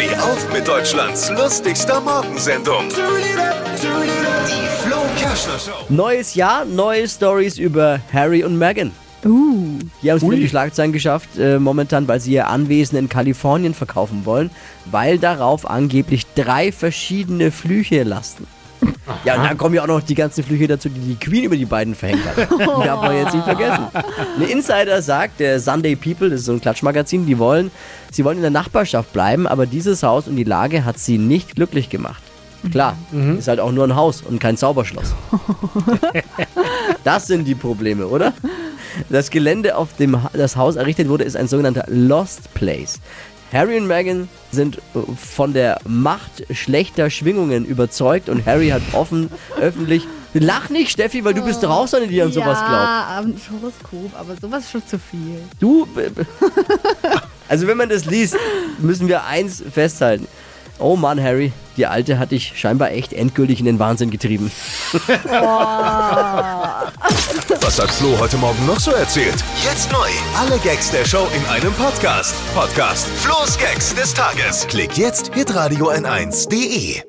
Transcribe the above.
Steh auf mit Deutschlands lustigster Morgensendung. Die Flo Kerschner Show. Neues Jahr, neue Stories über Harry und Meghan. Uh, Die haben es wieder in die Schlagzeilen geschafft, äh, momentan, weil sie ihr Anwesen in Kalifornien verkaufen wollen, weil darauf angeblich drei verschiedene Flüche lasten. Ja, und dann kommen ja auch noch die ganzen Flüche dazu, die die Queen über die beiden verhängt hat. Die darf man jetzt nicht vergessen. Ein Insider sagt, der Sunday People, das ist so ein Klatschmagazin, die wollen, sie wollen in der Nachbarschaft bleiben, aber dieses Haus und die Lage hat sie nicht glücklich gemacht. Klar, ist halt auch nur ein Haus und kein Zauberschloss. Das sind die Probleme, oder? Das Gelände, auf dem das Haus errichtet wurde, ist ein sogenannter Lost Place. Harry und Meghan sind äh, von der Macht schlechter Schwingungen überzeugt und Harry hat offen, öffentlich. Lach nicht, Steffi, weil du bist doch auch so eine, die an sowas glaubt. ja, ein Horoskop, aber sowas ist schon zu viel. Du. Also, wenn man das liest, müssen wir eins festhalten. Oh Mann, Harry, die Alte hat dich scheinbar echt endgültig in den Wahnsinn getrieben. Was hat Flo heute Morgen noch so erzählt? Jetzt neu. Alle Gags der Show in einem Podcast. Podcast Flo's Gags des Tages. Klick jetzt, hitradio n1.de.